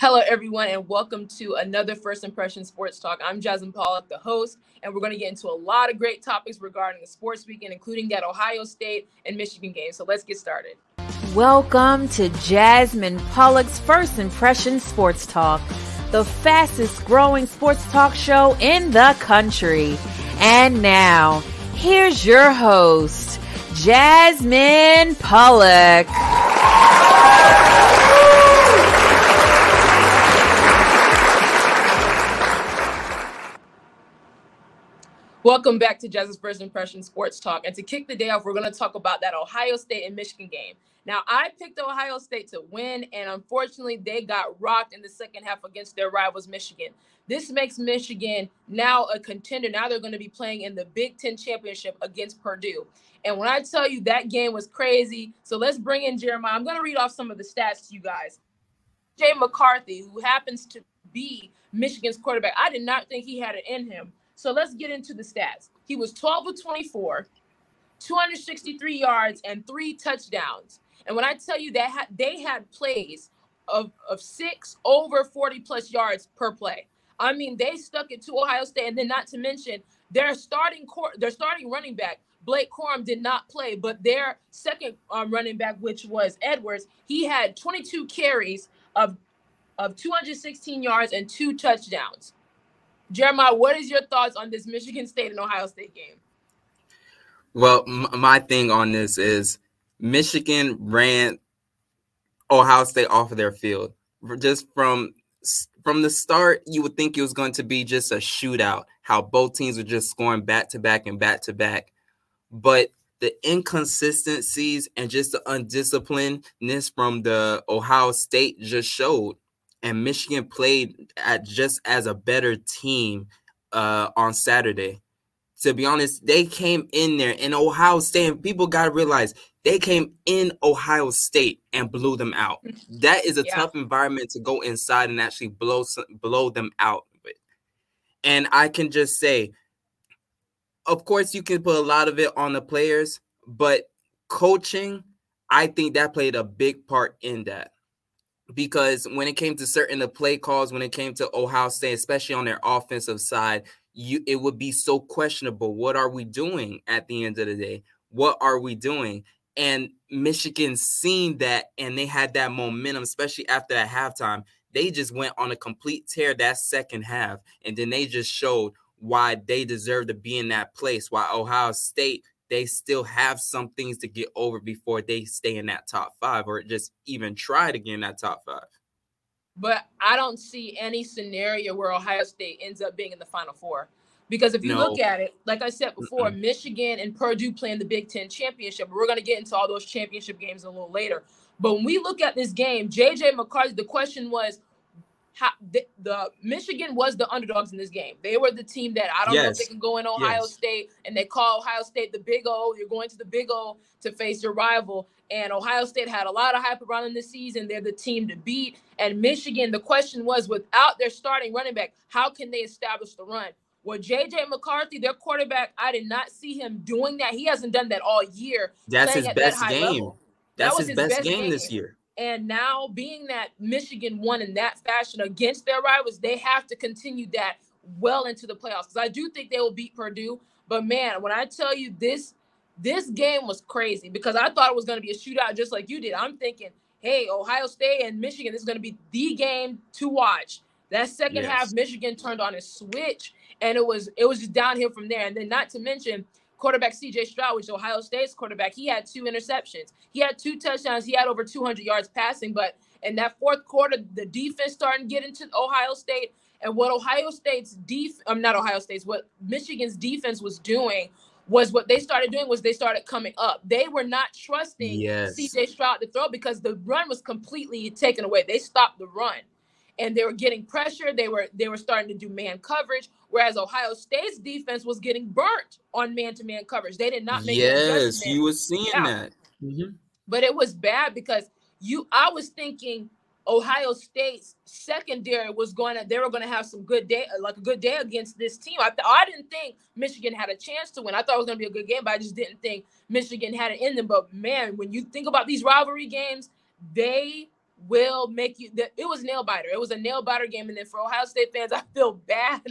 Hello, everyone, and welcome to another First Impression Sports Talk. I'm Jasmine Pollock, the host, and we're going to get into a lot of great topics regarding the sports weekend, including that Ohio State and Michigan game. So let's get started. Welcome to Jasmine Pollock's First Impression Sports Talk, the fastest growing sports talk show in the country. And now, here's your host, Jasmine Pollock. Welcome back to Jazz's First Impression Sports Talk. And to kick the day off, we're going to talk about that Ohio State and Michigan game. Now, I picked Ohio State to win, and unfortunately, they got rocked in the second half against their rivals, Michigan. This makes Michigan now a contender. Now they're going to be playing in the Big Ten championship against Purdue. And when I tell you that game was crazy, so let's bring in Jeremiah. I'm going to read off some of the stats to you guys. Jay McCarthy, who happens to be Michigan's quarterback, I did not think he had it in him so let's get into the stats. He was 12 of 24, 263 yards, and three touchdowns. And when I tell you that they had plays of, of six over 40 plus yards per play. I mean, they stuck it to Ohio State, and then not to mention their starting court, their starting running back Blake Corum did not play, but their second um, running back, which was Edwards, he had 22 carries of of 216 yards and two touchdowns. Jeremiah, what is your thoughts on this Michigan State and Ohio State game? Well, m- my thing on this is Michigan ran Ohio State off of their field. Just from from the start, you would think it was going to be just a shootout, how both teams were just scoring back to back and back to back. But the inconsistencies and just the undisciplinedness from the Ohio State just showed and Michigan played at just as a better team uh, on Saturday. To be honest, they came in there in Ohio State. And people got to realize they came in Ohio State and blew them out. Mm-hmm. That is a yeah. tough environment to go inside and actually blow blow them out with. And I can just say, of course, you can put a lot of it on the players, but coaching, I think that played a big part in that because when it came to certain the play calls, when it came to Ohio State, especially on their offensive side, you it would be so questionable. What are we doing at the end of the day? What are we doing? And Michigan seen that and they had that momentum, especially after that halftime. They just went on a complete tear that second half, and then they just showed why they deserve to be in that place. Why Ohio State they still have some things to get over before they stay in that top five or just even try to get in that top five. But I don't see any scenario where Ohio State ends up being in the final four. Because if you no. look at it, like I said before, Mm-mm. Michigan and Purdue playing the Big Ten championship. We're going to get into all those championship games a little later. But when we look at this game, JJ McCarthy, the question was, how, the, the, Michigan was the underdogs in this game. They were the team that I don't yes. know if they can go in Ohio yes. State and they call Ohio State the Big O. You're going to the Big O to face your rival. And Ohio State had a lot of hype around in this season. They're the team to beat. And Michigan, the question was, without their starting running back, how can they establish the run? Well, JJ McCarthy, their quarterback, I did not see him doing that. He hasn't done that all year. That's his best that game. That's that his, his, best, game, game this year. And now, being that Michigan won in that fashion against their rivals, they have to continue that well into the playoffs. Because I do think they will beat Purdue. But man, when I tell you this, this game was crazy because I thought it was going to be a shootout just like you did. I'm thinking, hey, Ohio State and Michigan this is going to be the game to watch. That second yes. half, Michigan turned on a switch, and it was it was just downhill from there. And then, not to mention, quarterback CJ Stroud, which Ohio State's quarterback, he had two interceptions. He had two touchdowns. He had over 200 yards passing. But in that fourth quarter, the defense started getting to get into Ohio State. And what Ohio State's def I'm not Ohio State's, what Michigan's defense was doing was what they started doing was they started coming up. They were not trusting yes. CJ Stroud to throw because the run was completely taken away. They stopped the run and they were getting pressure. They were they were starting to do man coverage, whereas Ohio State's defense was getting burnt on man to man coverage. They did not make. Yes, you were seeing that. Mm-hmm. But it was bad because you. I was thinking Ohio State's secondary was going to. They were going to have some good day, like a good day against this team. I th- I didn't think Michigan had a chance to win. I thought it was going to be a good game, but I just didn't think Michigan had it in them. But man, when you think about these rivalry games, they will make you it was nail biter. It was a nail biter game. And then for Ohio State fans, I feel bad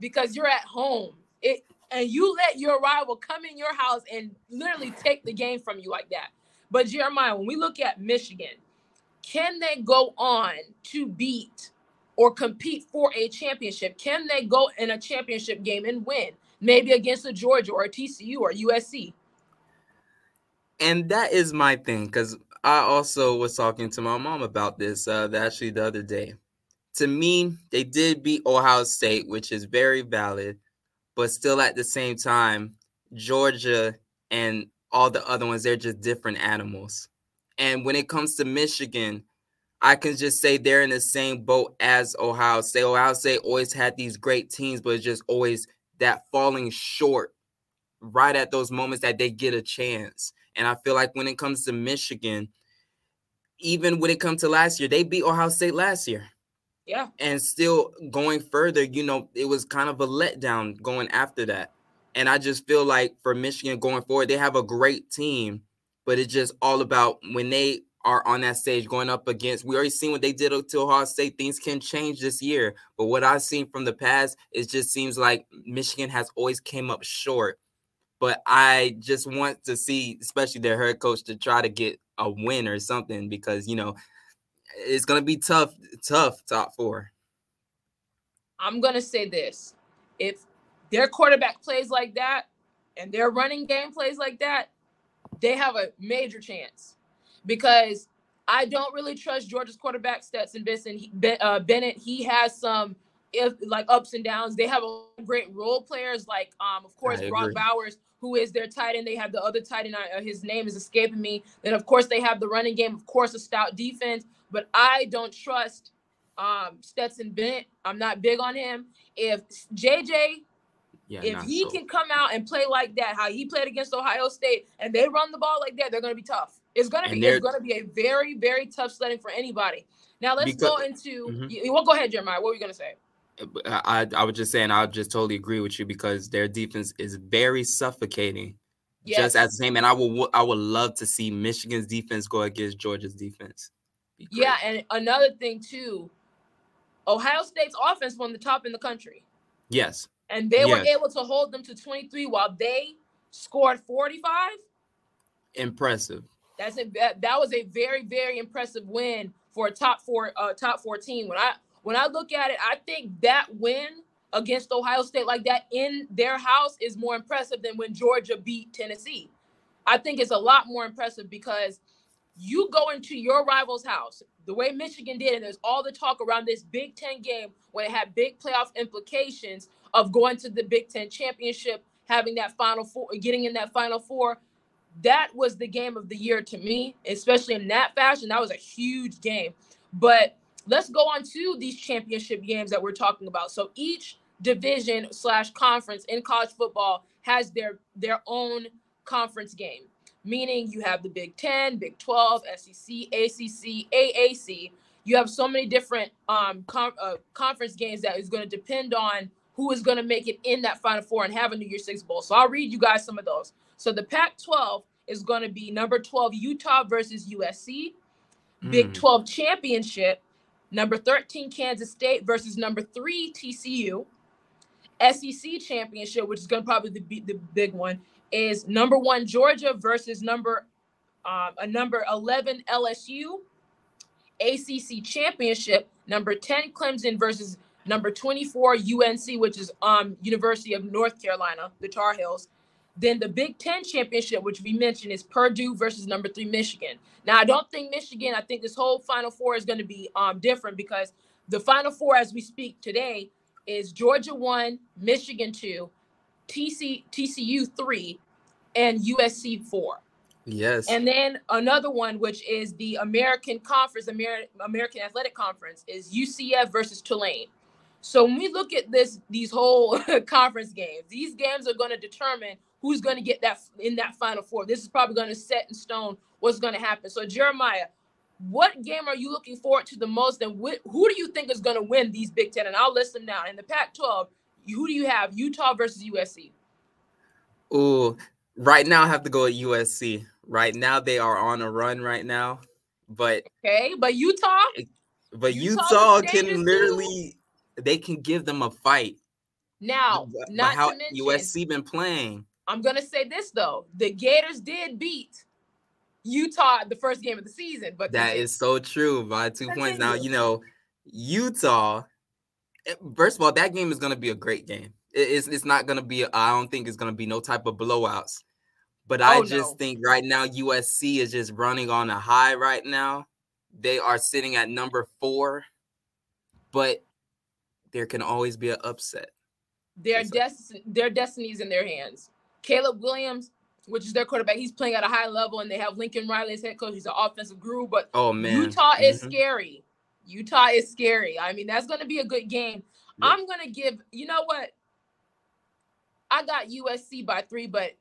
because you're at home. It and you let your rival come in your house and literally take the game from you like that. But Jeremiah, when we look at Michigan, can they go on to beat or compete for a championship? Can they go in a championship game and win? Maybe against a Georgia or a TCU or USC. And that is my thing because I also was talking to my mom about this uh, actually the other day. To me, they did beat Ohio State, which is very valid, but still at the same time, Georgia and all the other ones, they're just different animals. And when it comes to Michigan, I can just say they're in the same boat as Ohio State. Ohio State always had these great teams, but it's just always that falling short right at those moments that they get a chance. And I feel like when it comes to Michigan, even when it comes to last year, they beat Ohio State last year. Yeah. And still going further, you know, it was kind of a letdown going after that. And I just feel like for Michigan going forward, they have a great team, but it's just all about when they are on that stage going up against. We already seen what they did to Ohio State. Things can change this year, but what I've seen from the past, it just seems like Michigan has always came up short. But I just want to see, especially their head coach, to try to get a win or something because you know it's gonna be tough, tough top four. I'm gonna say this: if their quarterback plays like that and their running game plays like that, they have a major chance. Because I don't really trust Georgia's quarterback Stetson uh, Bennett. He has some if like ups and downs. They have a great role players like um of course Brock Bowers, who is their tight end. They have the other tight end. Uh, his name is escaping me. Then of course they have the running game. Of course a stout defense. But I don't trust um Stetson Bennett. I'm not big on him. If JJ yeah, if he so. can come out and play like that, how he played against Ohio State, and they run the ball like that, they're going to be tough. It's going to be it's going to be a very very tough sledding for anybody. Now let's because, go into. Mm-hmm. You, well, go ahead, Jeremiah. What were you going to say? I, I was just saying I just totally agree with you because their defense is very suffocating. Yes. Just as the same, and I will I would love to see Michigan's defense go against Georgia's defense. Yeah, and another thing too, Ohio State's offense from the top in the country. Yes. And they yes. were able to hold them to 23 while they scored 45. Impressive. That's it. That, was a very, very impressive win for a top four, uh, top 14. When I when I look at it, I think that win against Ohio State like that in their house is more impressive than when Georgia beat Tennessee. I think it's a lot more impressive because you go into your rival's house the way Michigan did, and there's all the talk around this Big Ten game when it had big playoff implications of going to the Big Ten championship, having that final four, getting in that final four. That was the game of the year to me, especially in that fashion. That was a huge game. But let's go on to these championship games that we're talking about. So each division slash conference in college football has their their own conference game, meaning you have the Big Ten, Big Twelve, SEC, ACC, AAC. You have so many different um, com- uh, conference games that is going to depend on who is going to make it in that Final Four and have a New Year's Six bowl. So I'll read you guys some of those. So the Pac-12 is going to be number 12 Utah versus USC. Mm. Big 12 championship Number 13, Kansas State versus number three, TCU. SEC championship, which is going to probably be the big one, is number one, Georgia versus number um, a number 11 LSU. ACC championship, number 10 Clemson versus number 24 UNC, which is um University of North Carolina, the Tar Heels. Then the Big Ten championship, which we mentioned, is Purdue versus number three Michigan. Now, I don't think Michigan. I think this whole Final Four is going to be um, different because the Final Four, as we speak today, is Georgia one, Michigan two, TC TCU three, and USC four. Yes. And then another one, which is the American Conference, Amer- American Athletic Conference, is UCF versus Tulane. So when we look at this, these whole conference games, these games are going to determine who's going to get that in that final four. This is probably going to set in stone what's going to happen. So Jeremiah, what game are you looking forward to the most, and wh- who do you think is going to win these Big Ten? And I'll list them now. In the Pac-12, who do you have? Utah versus USC. Oh, right now I have to go at USC. Right now they are on a run. Right now, but okay, but Utah, but Utah's Utah can literally they can give them a fight. now, But- not how mention, USC been playing. I'm gonna say this though: the Gators did beat Utah the first game of the season, but that is so true by two points. Now, you know, Utah, eh, first of all, that game is going to be a great game. It's, it's not going to be, I don't think it's going to be no type of blowouts. But I Oh, just no. think right now USC is just running on a high right now. They are sitting at number four, but there can always be an upset. their des- their destinies in their hands. Caleb Williams, which is their quarterback, he's playing at a high level, and they have Lincoln Riley as head coach. He's an offensive guru, but Oh, man. Utah is Mhm. scary. Utah is scary. I mean, that's going to be a good game. Yeah. I'm going to give, you know what? I got USC by three, but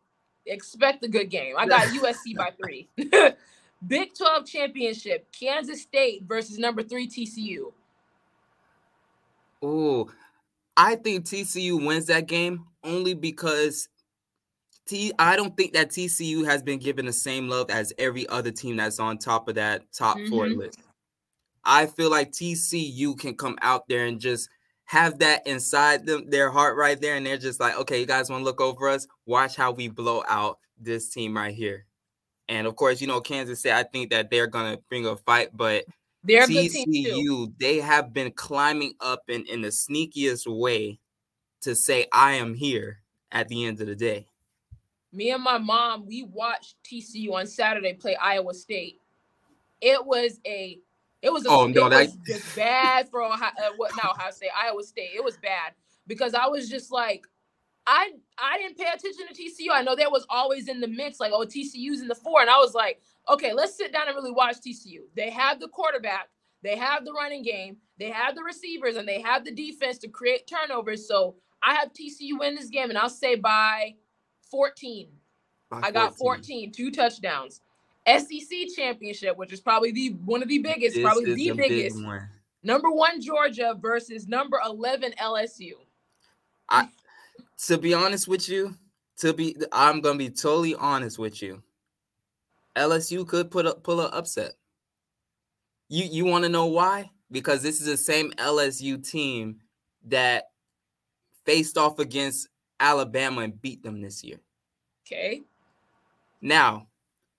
expect a good game. I got USC by three. Big 12 championship, Kansas State versus number three TCU. Oh, I think TCU wins that game only because T I don't think that TCU has been given the same love as every other team that's on top of that top four Mhm. list. I feel like TCU can come out there and just have that inside them, their heart right there, and they're just like, okay, you guys want to look over us? Watch how we blow out this team right here. And of course, you know, Kansas State, I think that they're gonna bring a fight, but They're a good team too. TCU, they have been climbing up in, in the sneakiest way to say, I am here at the end of the day. Me and my mom we watched TCU on Saturday play Iowa State. It was a it was a Oh, it no, that- was just bad for Ohio, uh, what now Ohio State Iowa State. It was bad because I was just like I I didn't pay attention to TCU. I know there was always in the mix like oh TCU's in the four and I was like okay let's sit down and really watch TCU. They have the quarterback, they have the running game, they have the receivers, and they have the defense to create turnovers. So I have TCU win this game, and I'll say by 14. By I got 14, two touchdowns. SEC championship, which is probably the one of the biggest, This probably the a big biggest. one. Number one Georgia versus number 11 LSU. I, To be honest with you, to be I'm gonna be totally honest with you. LSU could put up pull an upset. You you want to know why? Because this is the same LSU team that faced off against Alabama and beat them this year. Okay. Now,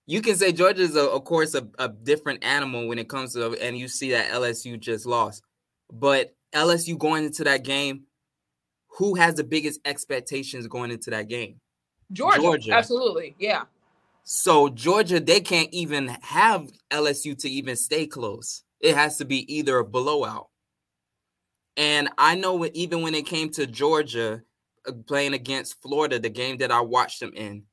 you can say Georgia's, a, of course, a, a different animal when it comes to, and you see that LSU just lost. But LSU going into that game, who has the biggest expectations going into that game? Georgia. Georgia. Absolutely. Yeah. So Georgia, they can't even have LSU to even stay close. It has to be either a blowout. And I know even when it came to Georgia playing against Florida, the game that I watched them in,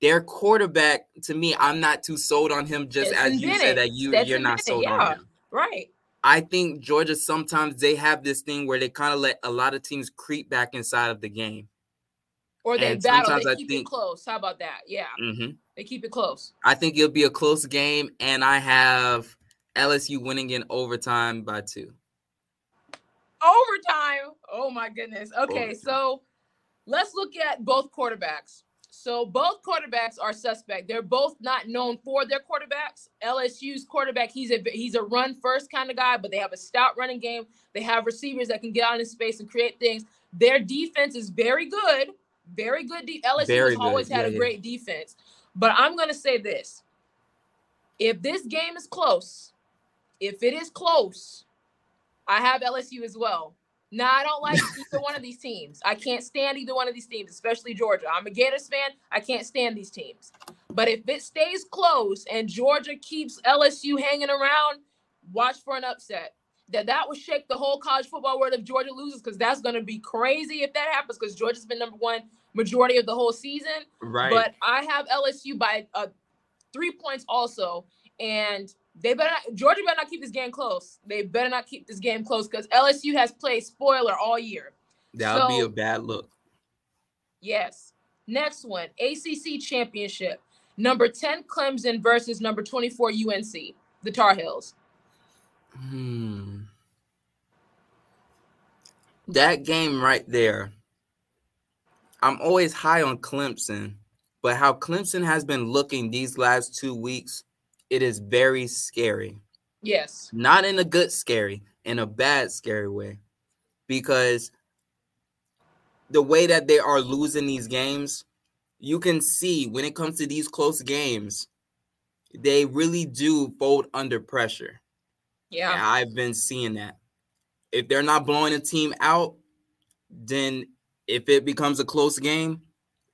their quarterback, to me, I'm not too sold on him. Just as you said that you Stetson you're not sold yeah. on him. Right. I think Georgia sometimes they have this thing where they kind of let a lot of teams creep back inside of the game. Or they And battle. sometimes They I keep think- it close. How about that? Yeah. hmm They keep it close. I think it'll be a close game, and I have LSU winning in overtime by two. Overtime. Oh my goodness. Okay, Overtime. so let's look at both quarterbacks. So both quarterbacks are suspect. They're both not known for their quarterbacks. LSU's quarterback, he's a he's a run first kind of guy, but they have a stout running game. They have receivers that can get out in space and create things. Their defense is very good, very good. De- LSU Very has good. always had Yeah, a yeah. great defense. But I'm gonna say this: if this game is close, if it is close, I have LSU as well. Now I don't like either one of these teams. I can't stand either one of these teams, especially Georgia. I'm a Gators fan. I can't stand these teams. But if it stays close and Georgia keeps LSU hanging around, watch for an upset. That that will shake the whole college football world if Georgia loses, because that's going to be crazy if that happens. Because Georgia's been number one majority of the whole season. Right. But I have LSU by uh, three points also, and they better not, Georgia better not keep this game close. They better not keep this game close because LSU has played spoiler all year. that would be a bad look. Yes. Next one, ACC championship. Number 10 Clemson versus number 24 UNC, the Tar Heels. Hmm. That game right there. I'm always high on Clemson, but how Clemson has been looking these last two weeks, it is very scary. Yes. Not in a good scary, in a bad scary way. Because the way that they are losing these games, you can see when it comes to these close games, they really do fold under pressure. Yeah. And I've been seeing that. If they're not blowing a team out, then if it becomes a close game,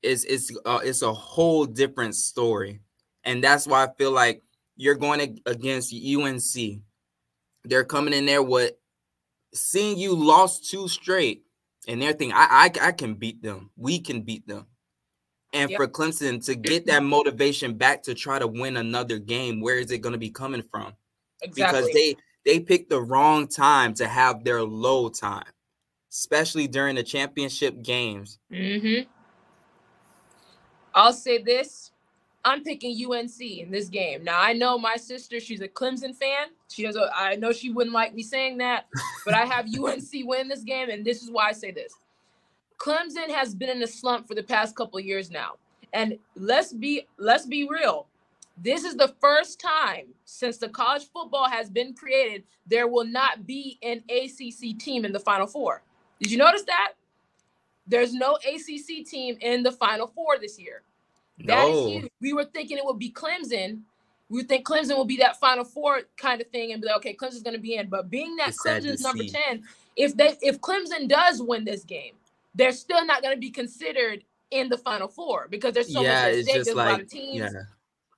it's it's uh, it's a whole different story. And that's why I feel like you're going against UNC. They're coming in there with seeing you lost two straight, and they're thinking, I, I, I can beat them. We can beat them. And yep. for Clemson to get that motivation back to try to win another game, where is it going to be coming from? Exactly. Because they they picked the wrong time to have their low time, especially during the championship games. Mm-hmm. I'll say this. I'm picking UNC in this game. Now I know my sister, she's a Clemson fan. She does a, I know she wouldn't like me saying that, but I have UNC win this game, and this is why I say this. Clemson has been in a slump for the past couple years now. And let's be let's be real. This is the first time since the college football has been created there will not be an ACC team in the final 4. Did you notice that? There's no ACC team in the final 4 this year. That no. is huge. We were thinking it would be Clemson. We think Clemson will be that Final Four kind of thing, and be like, okay, Clemson's going to be in. But being that Clemson's number see. ten, if they if Clemson does win this game, they're still not going to be considered in the Final Four because there's so yeah, much at stake. There's like, a lot of teams.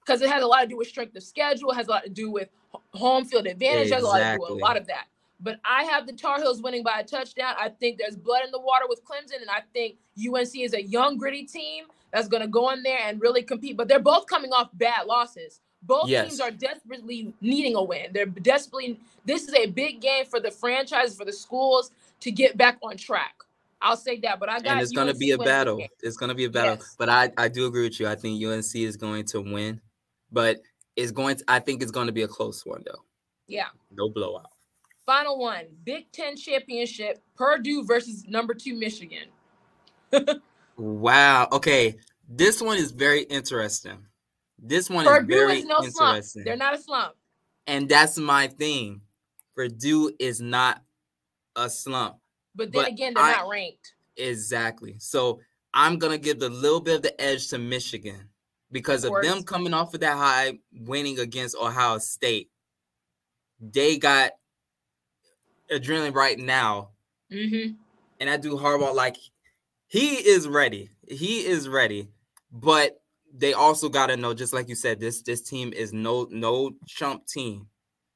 Because yeah. it has a lot to do with strength of schedule, has a lot to do with home field advantage, exactly. has a lot to do with a lot of that. But I have the Tar Heels winning by a touchdown. I think there's blood in the water with Clemson, and I think UNC is a young, gritty team that's going to go in there and really compete. But they're both coming off bad losses. Both yes. teams are desperately needing a win. They're desperately. This is a big game for the franchise, for the schools to get back on track. I'll say that, but I got. And it's going to be a battle. It's going to be a battle. Yes. But I, I do agree with you. I think UNC is going to win, but it's going. To, I think it's going to be a close one, though. Yeah. No blowout. Final one: Big Ten championship. Purdue versus number two Michigan. wow. Okay, this one is very interesting. This one Purdue is very is no interesting. Slump. They're not a slump. And that's my thing. Purdue is not a slump. But then But again, they're I- not ranked. Exactly. So I'm gonna give the little bit of the edge to Michigan because Of of, them coming off of that high, winning against Ohio State. They got adrenaline right now, Mm-hmm. and I do Harbaugh like he is ready. He is ready, but they also got to know, just like you said, this this team is no no chump team.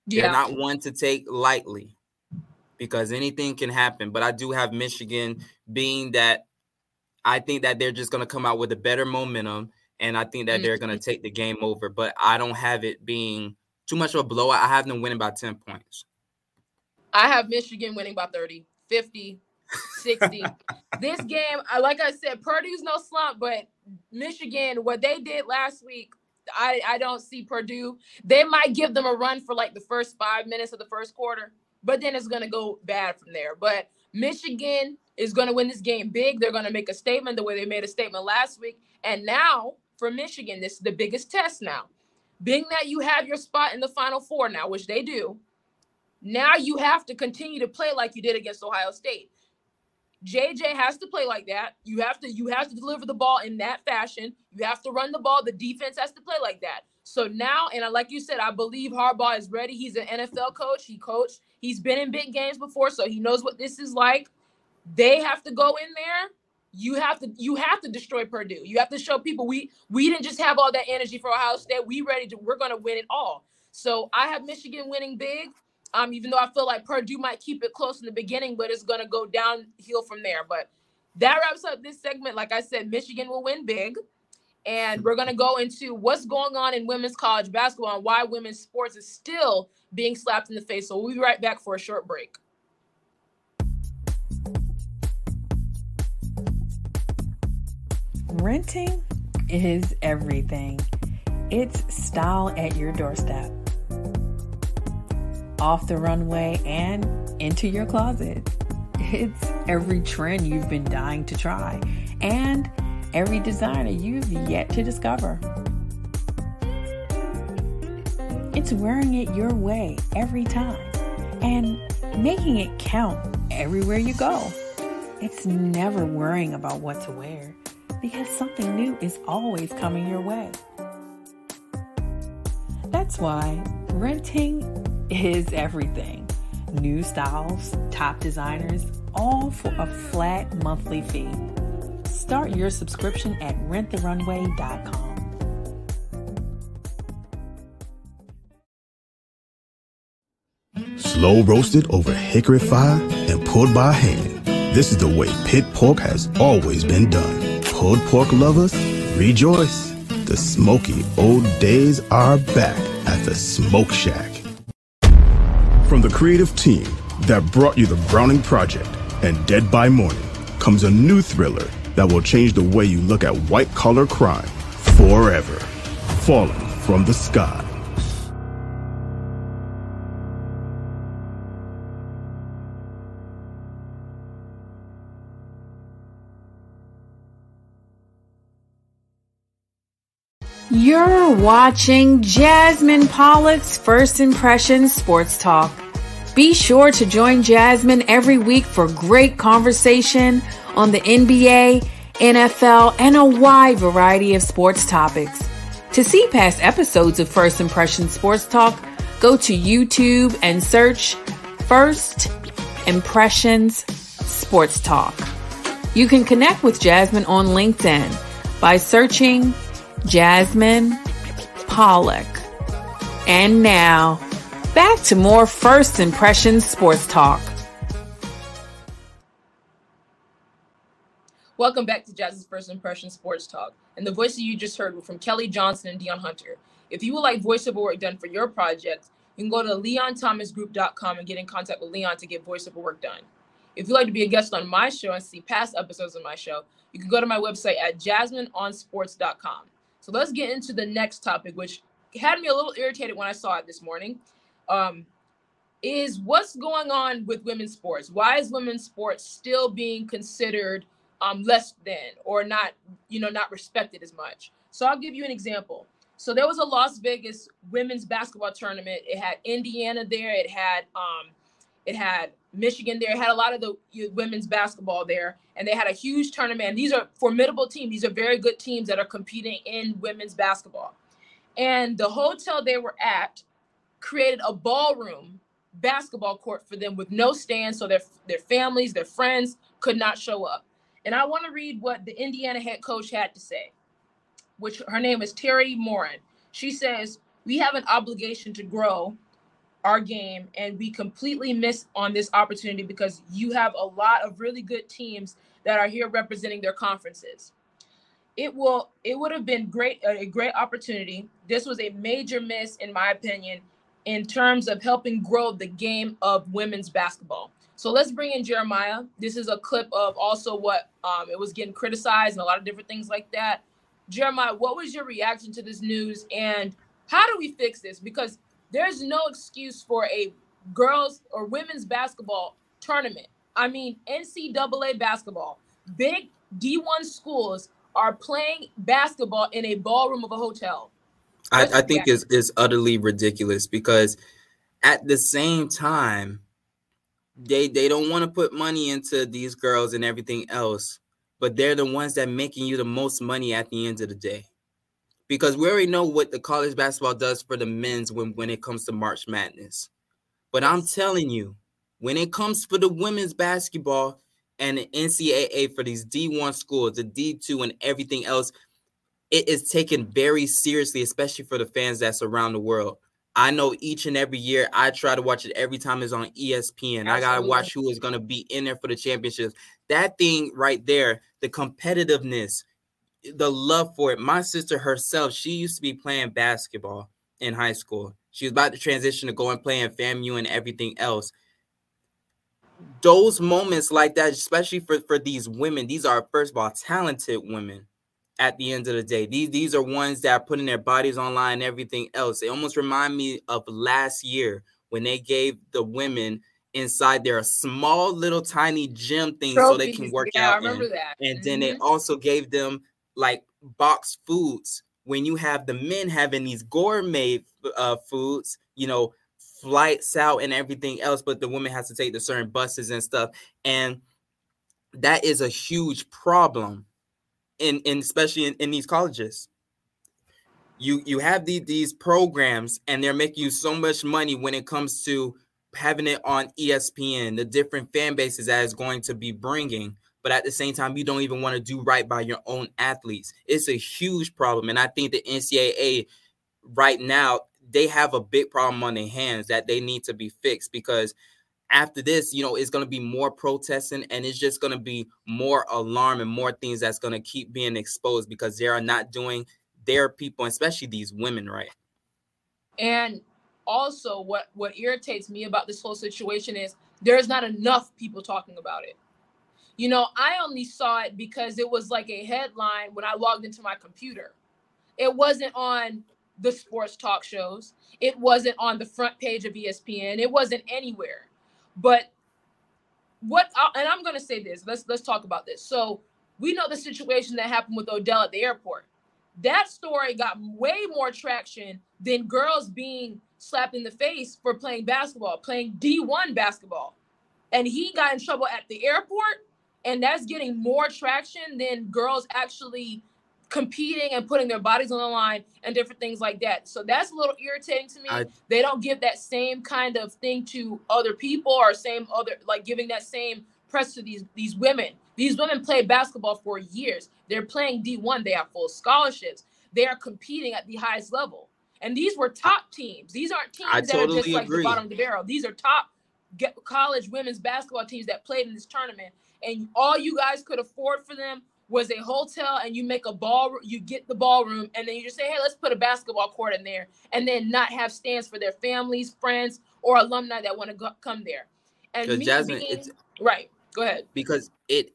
Yeah. They're not one to take lightly because anything can happen. But I do have Michigan being that I think that they're just going to come out with a better momentum. And I think that they're going to mm-hmm. take the game over. But I don't have it being too much of a blowout. I have them winning by 10 points. I have Michigan winning by 30, 50, 60. this game, like I said, Purdue's no slump, but Michigan, what they did last week, I, I don't see Purdue. They might give them a run for like the first five minutes of the first quarter, but then it's going to go bad from there. But Michigan is going to win this game big. They're going to make a statement the way they made a statement last week. And now for Michigan, this is the biggest test now. Being that you have your spot in the Final Four now, which they do, now you have to continue to play like you did against Ohio State. JJ has to play like that. You have to you have to deliver the ball in that fashion. You have to run the ball. The defense has to play like that. So now, and I, like you said, I believe Harbaugh is ready. He's an NFL coach. He coached. He's been in big games before, so he knows what this is like. They have to go in there. You have to you have to destroy Purdue. You have to show people we we didn't just have all that energy for Ohio State. We ready to we're going to win it all. So I have Michigan winning big. Um, even though I feel like Purdue might keep it close in the beginning, but it's gonna go downhill from there. But that wraps up this segment. Like I said, Michigan will win big. And we're gonna go into what's going on in women's college basketball and why women's sports is still being slapped in the face. So we'll be right back for a short break. Renting is everything. It's style at your doorstep. Off the runway and into your closet. It's every trend you've been dying to try and every designer you've yet to discover. it's wearing it your way every time and making it count everywhere you go. It's never worrying about what to wear because something new is always coming your way. That's why renting is everything. New styles, top designers, all for a flat monthly fee. Start your subscription at renttherunway.com. Slow roasted over hickory fire and pulled by hand. This is the way pit pork has always been done. Pulled pork lovers, rejoice. The smoky old days are back at the Smoke Shack. From the creative team that brought you the Browning Project and Dead by Morning comes a new thriller that will change the way you look at white collar crime forever. Falling from the sky. You're watching Jasmine Pollock's First Impressions Sports Talk. Be sure to join Jasmine every week for great conversation on the NBA, NFL, and a wide variety of sports topics. To see past episodes of First Impressions Sports Talk, go to YouTube and search First Impressions Sports Talk. You can connect with Jasmine on LinkedIn by searching Jasmine Pollock. And now, back to more First Impressions Sports Talk. Welcome back to Jazz's First Impression Sports Talk. And the voices you just heard were from Kelly Johnson and Dion Hunter. If you would like voiceover work done for your project, you can go to leonthomasgroup.com and get in contact with Leon to get voiceover work done. If you'd like to be a guest on my show and see past episodes of my show, you can go to my website at jasmineonsports.com. So let's get into the next topic, which had me a little irritated when I saw it this morning. Um, is what's going on with women's sports? Why is women's sports still being considered um, less than or not, you know, not respected as much? So I'll give you an example. So there was a Las Vegas women's basketball tournament. It had Indiana there. It had um, it had Michigan there. Had a lot of the women's basketball there, and they had a huge tournament. These are formidable teams. These are very good teams that are competing in women's basketball. And the hotel they were at created a ballroom basketball court for them with no stands, so their their families, their friends could not show up. And I want to read what the Indiana head coach had to say, which her name is Teri Moren. She says, "We have an obligation to grow our game and we completely miss on this opportunity because you have a lot of really good teams that are here representing their conferences. It will it would have been great a great opportunity. This was a major miss in my opinion in terms of helping grow the game of women's basketball. So let's bring in jeremiah. This is a clip of also what um, it was getting criticized and a lot of different things like that. Jeremiah what was your reaction to this news and how do we fix this? Because there's no excuse for a girls or women's basketball tournament. I mean, NCAA basketball, big D1 schools are playing basketball in a ballroom of a hotel. I, I think is is utterly ridiculous because at the same time, they they don't want to put money into these girls and everything else, but they're the ones that making you the most money at the end of the day because we already know what the college basketball does for the men's when, when it comes to March Madness. But I'm telling you, when it comes for the women's basketball and the NCAA for these D1 schools, the D2 and everything else, it is taken very seriously, especially for the fans that's around the world. I know each and every year I try to watch it every time it's on ESPN. Absolutely. I gotta watch who is gonna be in there for the championships. That thing right there, the competitiveness, the love for it. My sister herself, she used to be playing basketball in high school. She was about to transition to go and play in FAMU and everything else. Those moments like that, especially for, for these women, these are first of all talented women at the end of the day. These these are ones that are putting their bodies online and everything else. They almost remind me of last year when they gave the women inside their small little tiny gym thing Trophies. so they can work yeah, out. I remember in. that. And mm-hmm. then they also gave them like boxed foods when you have the men having these gourmet uh, foods, you know, flights out and everything else, but the woman has to take the certain buses and stuff. And that is a huge problem in, in especially in, in these colleges. You you have these these programs and they're making you so much money when it comes to having it on ESPN, the different fan bases that is going to be bringing but at the same time, you don't even want to do right by your own athletes. It's a huge problem. And I think the NCAA right now, they have a big problem on their hands that they need to be fixed because after this, you know, it's going to be more protesting and it's just going to be more alarm and more things that's going to keep being exposed because they are not doing their people, especially these women, right. And also, what what irritates me about this whole situation is there's not enough people talking about it. You know, I only saw it because it was like a headline when I logged into my computer. It wasn't on the sports talk shows. It wasn't on the front page of ESPN. It wasn't anywhere. But what and I'm going to say this. Let's let's talk about this. So, we know the situation that happened with Odell at the airport. That story got way more traction than girls being slapped in the face for playing basketball, playing D1 basketball. And he got in trouble at the airport and that's getting more traction than girls actually competing and putting their bodies on the line and different things like that. So that's a little irritating to me. I, they don't give that same kind of thing to other people or same other like giving that same press to these these women. These women play basketball for years. They're playing D1, they have full scholarships. They are competing at the highest level. And these were top teams. These aren't teams I that totally are just like the bottom of the barrel. These are top college women's basketball teams that played in this tournament. And all you guys could afford for them was a hotel and you make a ball you get the ballroom and then you just say hey let's put a basketball court in there and then not have stands for their families friends or alumni that want to go, come there. And me Jasmine, being, it's right go ahead. Because it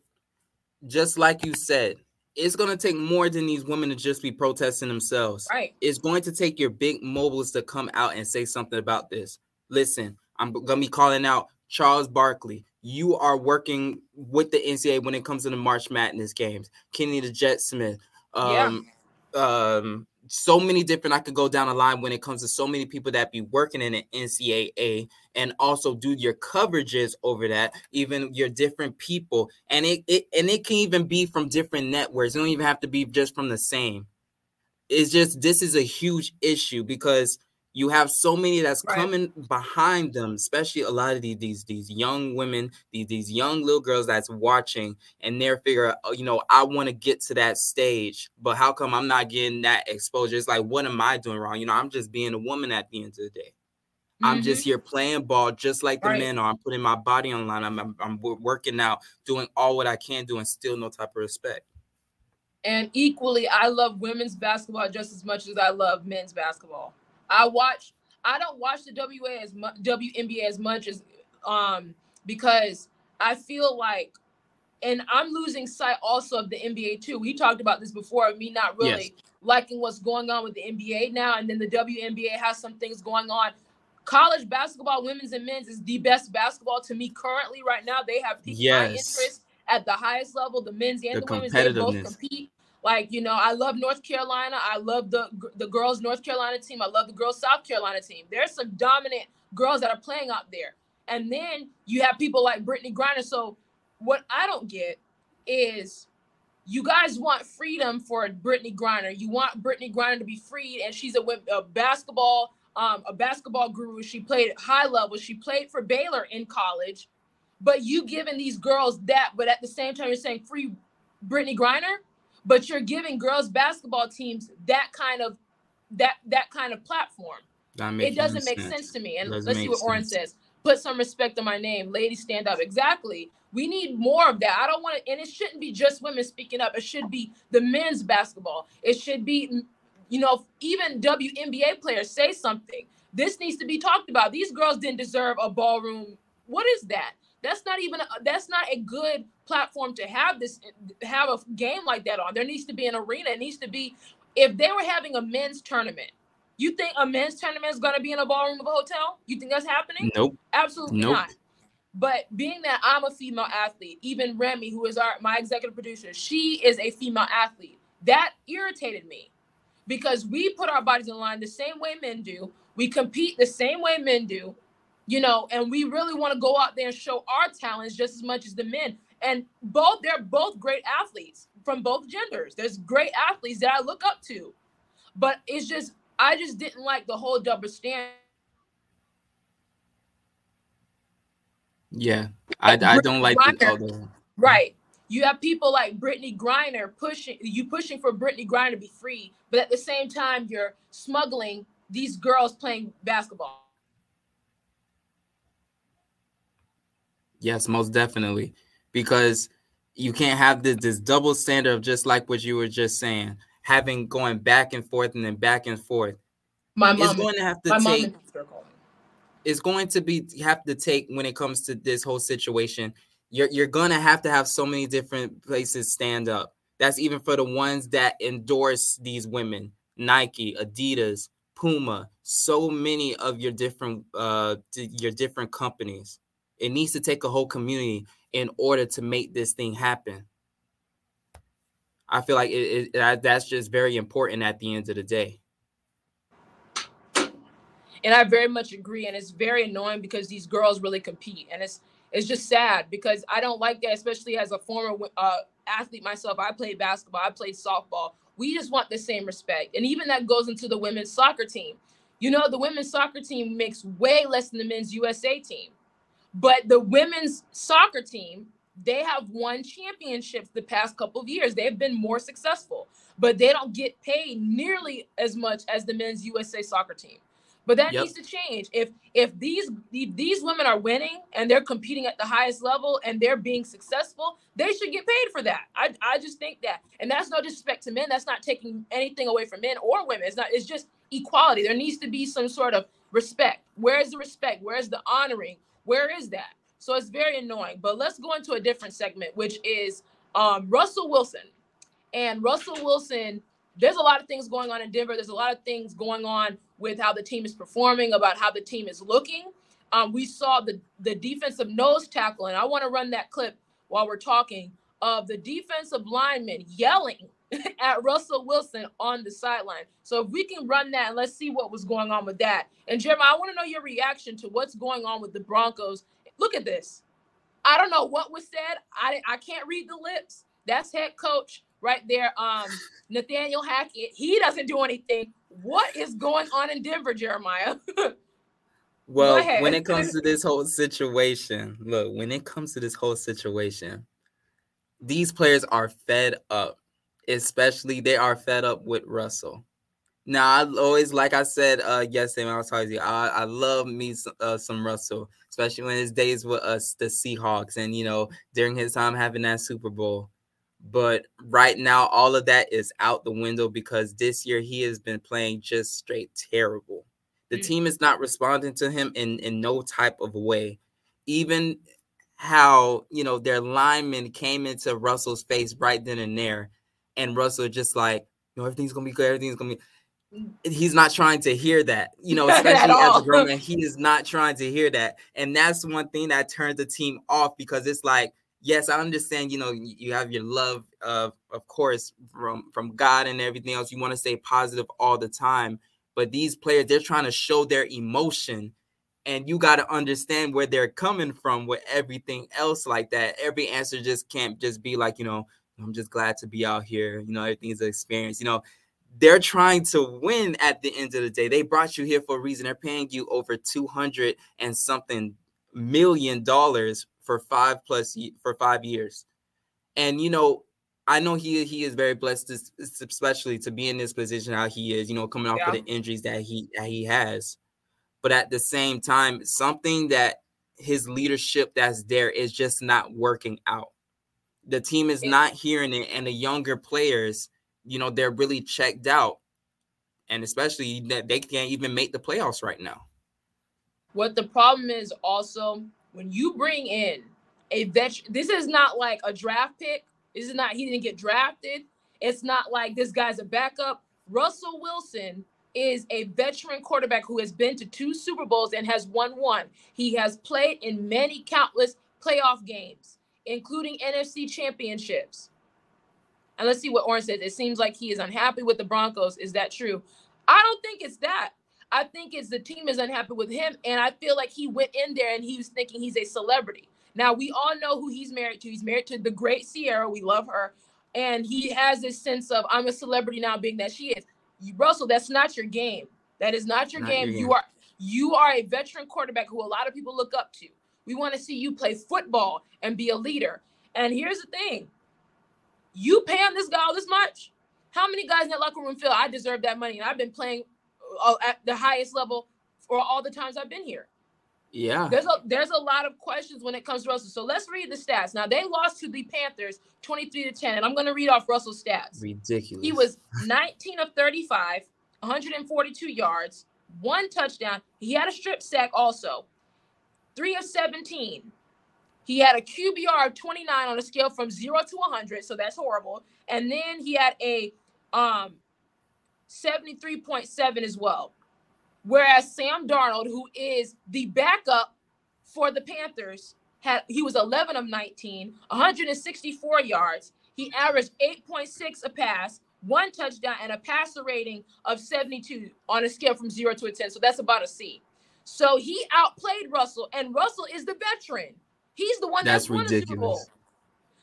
just like you said it's going to take more than these women to just be protesting themselves. Right. It's going to take your big mobiles to come out and say something about this. Listen i'm going to be calling out charles barkley you are working with the NCAA when it comes to the March Madness games. Kenny the Jet Smith. Um, yeah. um, so many different I could go down the line when it comes to so many people that be working in the NCAA and also do your coverages over that, even your different people. And it, it and it can even be from different networks. It don't even have to be just from the same. It's just this is a huge issue because you have so many that's right. coming behind them, especially a lot of these these, these young women, these, these young little girls that's watching, and they're figuring, oh, you know, I want to get to that stage, but how come I'm not getting that exposure? It's like, what am I doing wrong? You know, I'm just being a woman at the end of the day. Mm-hmm. I'm just mm-hmm. here playing ball just like the right. men are. I'm putting my body on line. I'm, I'm, I'm working out, doing all what I can do, and still no type of respect. And equally, I love women's basketball just as much as I love men's basketball. I watch. I don't watch the WA as much, WNBA as much as um because I feel like, and I'm losing sight also of the NBA too. We talked about this before. Me not really yes. liking what's going on with the NBA now, and then the WNBA has some things going on. College basketball, women's and men's, is the best basketball to me currently right now. They have piqued yes. my interest at the highest level. The men's and the, the women's, they both compete like, you know, I love North Carolina. I love the the girls North Carolina team. I love the girls South Carolina team. There's some dominant girls that are playing out there. And then you have people like Brittney Griner. So what I don't get is you guys want freedom for Brittney Griner. You want Brittney Griner to be freed, and she's a, a basketball um, a basketball guru. She played at high level. She played for Baylor in college. But you giving these girls that, but at the same time you're saying free Brittney Griner but you're giving girls basketball teams that kind of that that kind of platform. It doesn't make sense. sense. to me. And let's see what Oren says. Put some respect on my name. Ladies, stand up. Exactly. We need more of that. I don't want to, and it shouldn't be just women speaking up. It should be the men's basketball. It should be, mm, you know, even WNBA players say something. This needs to be talked about. These girls didn't deserve a ballroom. What is that? That's not even a, that's not a good platform to have this have a game like that on. There needs to be an arena. It needs to be if they were having a men's tournament. You think a men's tournament is going to be in a ballroom of a hotel? You think that's happening? Nope. Absolutely nope. not. But being that I'm a female athlete, even Remy, who is our my executive producer, she is a female athlete. That irritated me because we put our bodies in line the same way men do. We compete the same way men do, you know, and we really want to go out there and show our talents just as much as the men. And both they're both great athletes from both genders. There's great athletes that I look up to. But it's just I just didn't like the whole double standard. Yeah, I, I don't like the other. Mm. Right. You have people like Brittney Griner pushing you pushing for Brittney Griner to be free, but at the same time you're smuggling these girls playing basketball. Yes, most definitely. Because you can't have this, this double standard of just like what you were just saying, having going back and forth and then back and forth. My mom is going to have to take it's going to be have to take when it comes to this whole situation. You're you're gonna have to have so many different places stand up. That's even for the ones that endorse these women, Nike, Adidas, Puma, so many of your different uh your different companies. It needs to take a whole community in order to make this thing happen. I feel like it, it, that's just very important at the end of the day. And I very much agree. And it's very annoying because these girls really compete, and it's it's just sad because I don't like that, especially as a former uh, athlete myself. I played basketball, I played softball. We just want the same respect, and even that goes into the women's soccer team. You know, the women's soccer team makes way less than the men's USA team. But the women's soccer team, they have won championships the past couple of years. They've been more successful, but they don't get paid nearly as much as the men's USA soccer team. But that yep. needs to change. If if these if these women are winning and they're competing at the highest level and they're being successful, they should get paid for that. I, I just think that. And that's no disrespect to men. That's not taking anything away from men or women. It's not, it's just equality. There needs to be some sort of respect. Where is the respect? Where is the honoring? Where is that? So it's very annoying. But let's go into a different segment, which is um, Russell Wilson. And Russell Wilson, there's a lot of things going on in Denver. There's a lot of things going on with how the team is performing, about how the team is looking. Um, we saw the the defensive nose tackle, and I want to run that clip while we're talking of the defensive lineman yelling at Russell Wilson on the sideline. So if we can run that let's see what was going on with that. And Jeremiah, I want to know your reaction to what's going on with the Broncos. Look at this. I don't know what was said. I I can't read the lips. That's head coach right there. Um, Nathaniel Hackett. He doesn't do anything. What is going on in Denver, Jeremiah? well, when it comes to this whole situation, look, when it comes to this whole situation, these players are fed up especially they are fed up with Russell. Now, I always, like I said uh, yesterday when I was talking to you, I, I love me some, uh, some Russell, especially when his days with us, the Seahawks, and you know during his time having that Super Bowl. But right now, all of that is out the window because this year he has been playing just straight terrible. The mm. team is not responding to him in in no type of way. Even how you know their linemen came into Russell's face right then and there and Russell just like, you know, everything's gonna be good, everything's gonna be. Mm. He's not trying to hear that, you know, especially as a grown man. He is not trying to hear that, and that's one thing that turns the team off because it's like, yes, I understand. You know, you have your love of, of course, from from God and everything else. You want to stay positive all the time, but these players, they're trying to show their emotion and you got to understand where they're coming from with everything else like that every answer just can't just be like you know I'm just glad to be out here. You know, everything's an experience. You know, they're trying to win at the end of the day. They brought you here for a reason. They're paying you over 200 and something million dollars for five plus for five years. And you know, I know he he is very blessed, to, especially to be in this position how he is. You know, coming off yeah. of the injuries that he that he has. But at the same time, something that his leadership that's there is just not working out the team is not hearing it, and the younger players, you know, they're really checked out, and especially that they can't even make the playoffs right now. What the problem is also when you bring in a vet, this is not like a draft pick. This is not he didn't get drafted. It's not like this guy's a backup. Russell Wilson is a veteran quarterback who has been to two Super Bowls and has won one. He has played in many countless playoff games including NFC championships. And let's see what Oren says. It seems like he is unhappy with the Broncos. Is that true? I don't think it's that. I think it's the team is unhappy with him. And I feel like he went in there and he was thinking he's a celebrity. Now, we all know who he's married to. He's married to the great Ciara. We love her. And he has this sense of, I'm a celebrity now, being that she is. Russell, that's not your game. That is not your, not game. your game. You are you are a veteran quarterback who a lot of people look up to. We want to see you play football and be a leader. And here's the thing you paying this guy all this much? How many guys in that locker room feel I deserve that money? And I've been playing uh, at the highest level for all the times I've been here. Yeah. There's a there's a lot of questions when it comes to Russell. So let's read the stats. Now they lost to the Panthers 23 to 10. And I'm gonna read off Russell's stats. Ridiculous. He was 19 of 35, 142 yards, one touchdown. He had a strip sack also. Three of 17. He had a QBR of 29 on a scale from zero to 100, so that's horrible. And then he had a um 73.7 as well. Whereas Sam Darnold, who is the backup for the Panthers, had he was 11 of 19, 164 yards. He averaged 8.6 a pass, one touchdown, and a passer rating of 72 on a scale from zero to a 10. So that's about a C. So he outplayed Russell, and Russell is the veteran. He's the one that's, that's ridiculous.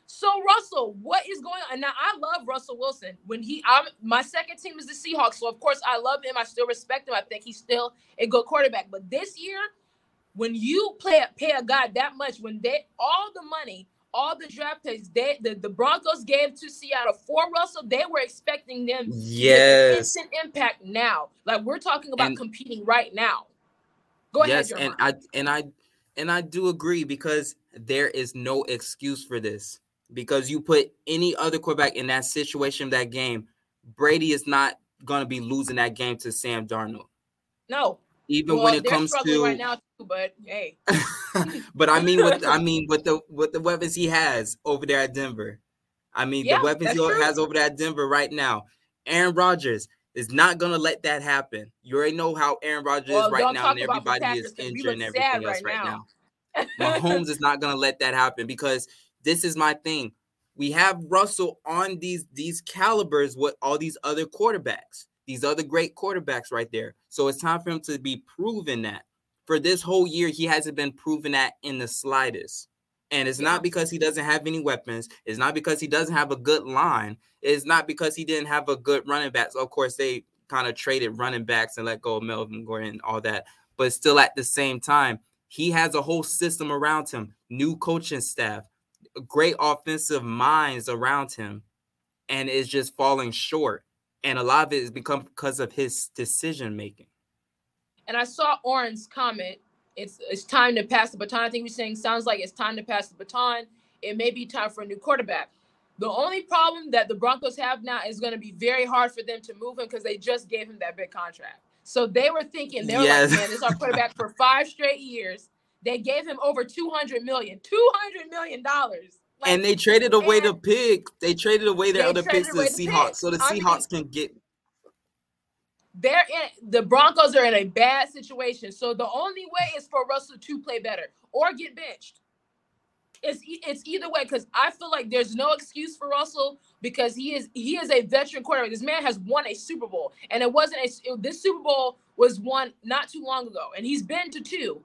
So Russell, what is going on? Now I love Russell Wilson. When he, I'm my second team is the Seahawks, so of course I love him. I still respect him. I think he's still a good quarterback. But this year, when you play pay a guy that much, when they all the money, all the draft picks, they the, the Broncos gave to Seattle for Russell, they were expecting them yes instant impact now. Like we're talking about and, competing right now. Go yes, ahead. Yes, and I and I and I do agree because there is no excuse for this because you put any other quarterback in that situation, that game, Brady is not going to be losing that game to Sam Darnold. No. Even well, when it comes to right now, too, but hey. but I mean, with I mean, with the with the weapons he has over there at Denver, I mean, yeah, the weapons he true. has over there at Denver right now, Aaron Rodgers is not gonna let that happen. You already know how Aaron Rodgers well, is right now, and everybody is injured and everything else right now. now. Mahomes is not gonna let that happen because this is my thing. We have Russell on these these calibers with all these other quarterbacks, these other great quarterbacks right there. So it's time for him to be proven that. For this whole year, he hasn't been proven that in the slightest. And it's yeah. not because he doesn't have any weapons. It's not because he doesn't have a good line. It's not because he didn't have a good running back. So of course, they kind of traded running backs and let go of Melvin Gordon and all that. But still, at the same time, he has a whole system around him, new coaching staff, great offensive minds around him and is just falling short. And a lot of it has become because of his decision making. And I saw Oren's comment. It's it's time to pass the baton. I think he's saying sounds like it's time to pass the baton. It may be time for a new quarterback. The only problem that the Broncos have now is going to be very hard for them to move him because they just gave him that big contract. So they were thinking they were yes. like, man, this is our quarterback for five straight years. They gave him over 200 million, 200 million dollars. Like, and they traded away the pick. They traded away their other picks to the Seahawks, so the Seahawks I mean, can get. They're in the Broncos are in a bad situation. So the only way is for Russell to play better or get benched. It's it's either way because I feel like there's no excuse for Russell because he is he is a veteran quarterback. This man has won a Super Bowl, and it wasn't a this Super Bowl was won not too long ago, and he's been to two.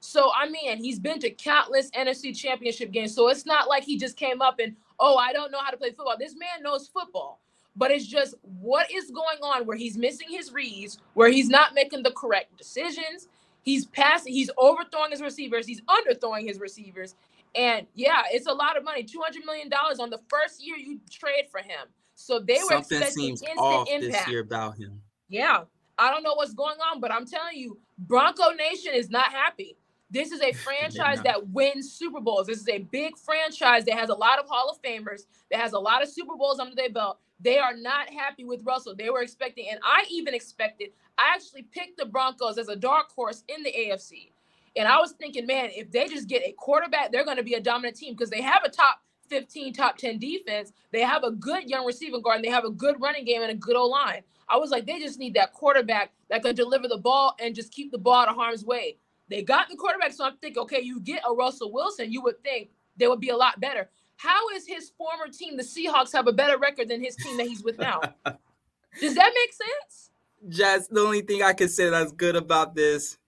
So I mean, he's been to countless NFC championship games. So it's not like he just came up and, oh, I don't know how to play football. This man knows football. But it's just what is going on where he's missing his reads, where he's not making the correct decisions. He's passing, he's overthrowing his receivers, he's underthrowing his receivers. And yeah, it's a lot of money. $200 million on the first year you trade for him. So they were Something expecting seems instant off impact. this year about him. Yeah. I don't know what's going on, but I'm telling you, Bronco Nation is not happy. This is a franchise that wins Super Bowls. This is a big franchise that has a lot of Hall of Famers, that has a lot of Super Bowls under their belt. They are not happy with Russell. They were expecting, and I even expected, I actually picked the Broncos as a dark horse in the AFC. And I was thinking, man, if they just get a quarterback, they're going to be a dominant team because they have a top 15, top 10 defense. They have a good young receiving guard, and they have a good running game and a good O line. I was like, they just need that quarterback that can deliver the ball and just keep the ball out of harm's way. They got the quarterback, so I'm thinking, okay, you get a Russell Wilson, you would think they would be a lot better. How is his former team, the Seahawks, have a better record than his team that he's with now? Does that make sense? Just the only thing I can say that's good about this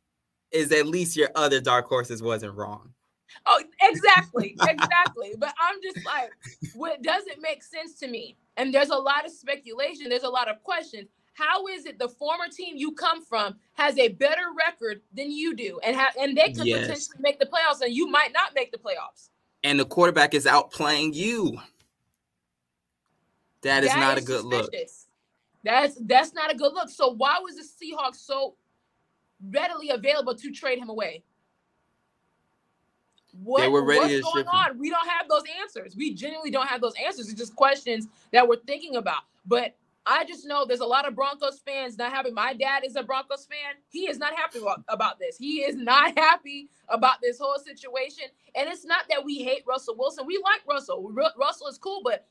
is at least your other dark horses wasn't wrong. Oh, exactly, exactly. but I'm just like, what doesn't make sense to me? And there's a lot of speculation. There's a lot of questions. How is it the former team you come from has a better record than you do, and have and they could yes. potentially make the playoffs, and you might not make the playoffs? And the quarterback is outplaying you. That is that not is a good suspicious. look. That's that's not a good look. So why was the Seahawks so readily available to trade him away? What, they were ready what's going on? We don't have those answers. We genuinely don't have those answers. It's just questions that we're thinking about. But I just know there's a lot of Broncos fans not happy. My dad is a Broncos fan. He is not happy about this. He is not happy about this whole situation. And it's not that we hate Russell Wilson. We like Russell. Russell is cool, but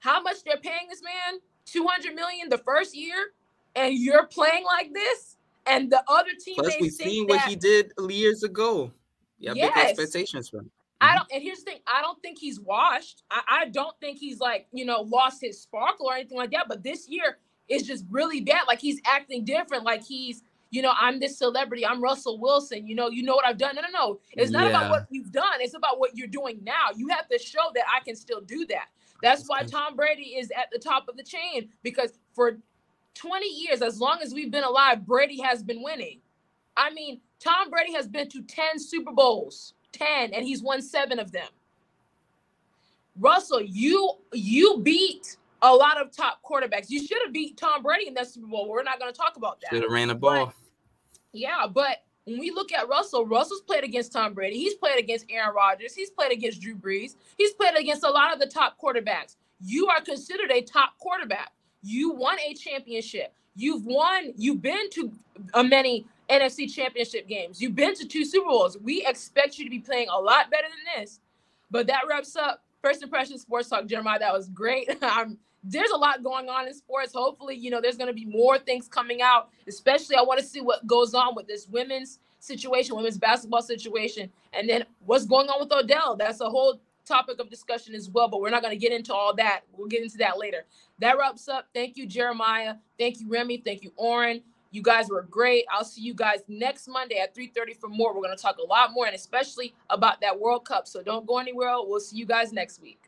how much they're paying this man? 200 million the first year and you're playing like this and the other teammates Plus we've seen what he did years ago. Yeah, yes. big expectations from him. I mm-hmm. don't, and here's the thing: I don't think he's washed. I, I don't think he's like you know lost his sparkle or anything like that. But this year is just really bad. Like he's acting different. Like he's you know I'm this celebrity. I'm Russell Wilson. You know you know what I've done. No, no, no. It's not yeah. about what you've done. It's about what you're doing now. You have to show that I can still do that. That's why Tom Brady is at the top of the chain because for 20 years, as long as we've been alive, Brady has been winning. I mean, Tom Brady has been to 10 Super Bowls, 10, and he's won seven of them. Russell, you you beat a lot of top quarterbacks. You should have beat Tom Brady in that Super Bowl. We're not going to talk about that. Should have ran the ball. But, yeah, but when we look at Russell, Russell's played against Tom Brady. He's played against Aaron Rodgers. He's played against Drew Brees. He's played against a lot of the top quarterbacks. You are considered a top quarterback. You won a championship. You've won, you've been to a many NFC championship games. You've been to two Super Bowls. We expect you to be playing a lot better than this. But that wraps up First Impression Sports Talk, Jeremiah. That was great. I'm there's a lot going on in sports. Hopefully, you know, there's going to be more things coming out. Especially, I want to see what goes on with this women's situation, women's basketball situation, and then what's going on with Odell. That's a whole topic of discussion as well, but we're not going to get into all that. We'll get into that later. That wraps up. Thank you, Jeremiah. Thank you, Remy. Thank you, Oren. You guys were great. I'll see you guys next Monday at 3:30 for more. We're going to talk a lot more and especially about that World Cup. So don't go anywhere. We'll see you guys next week.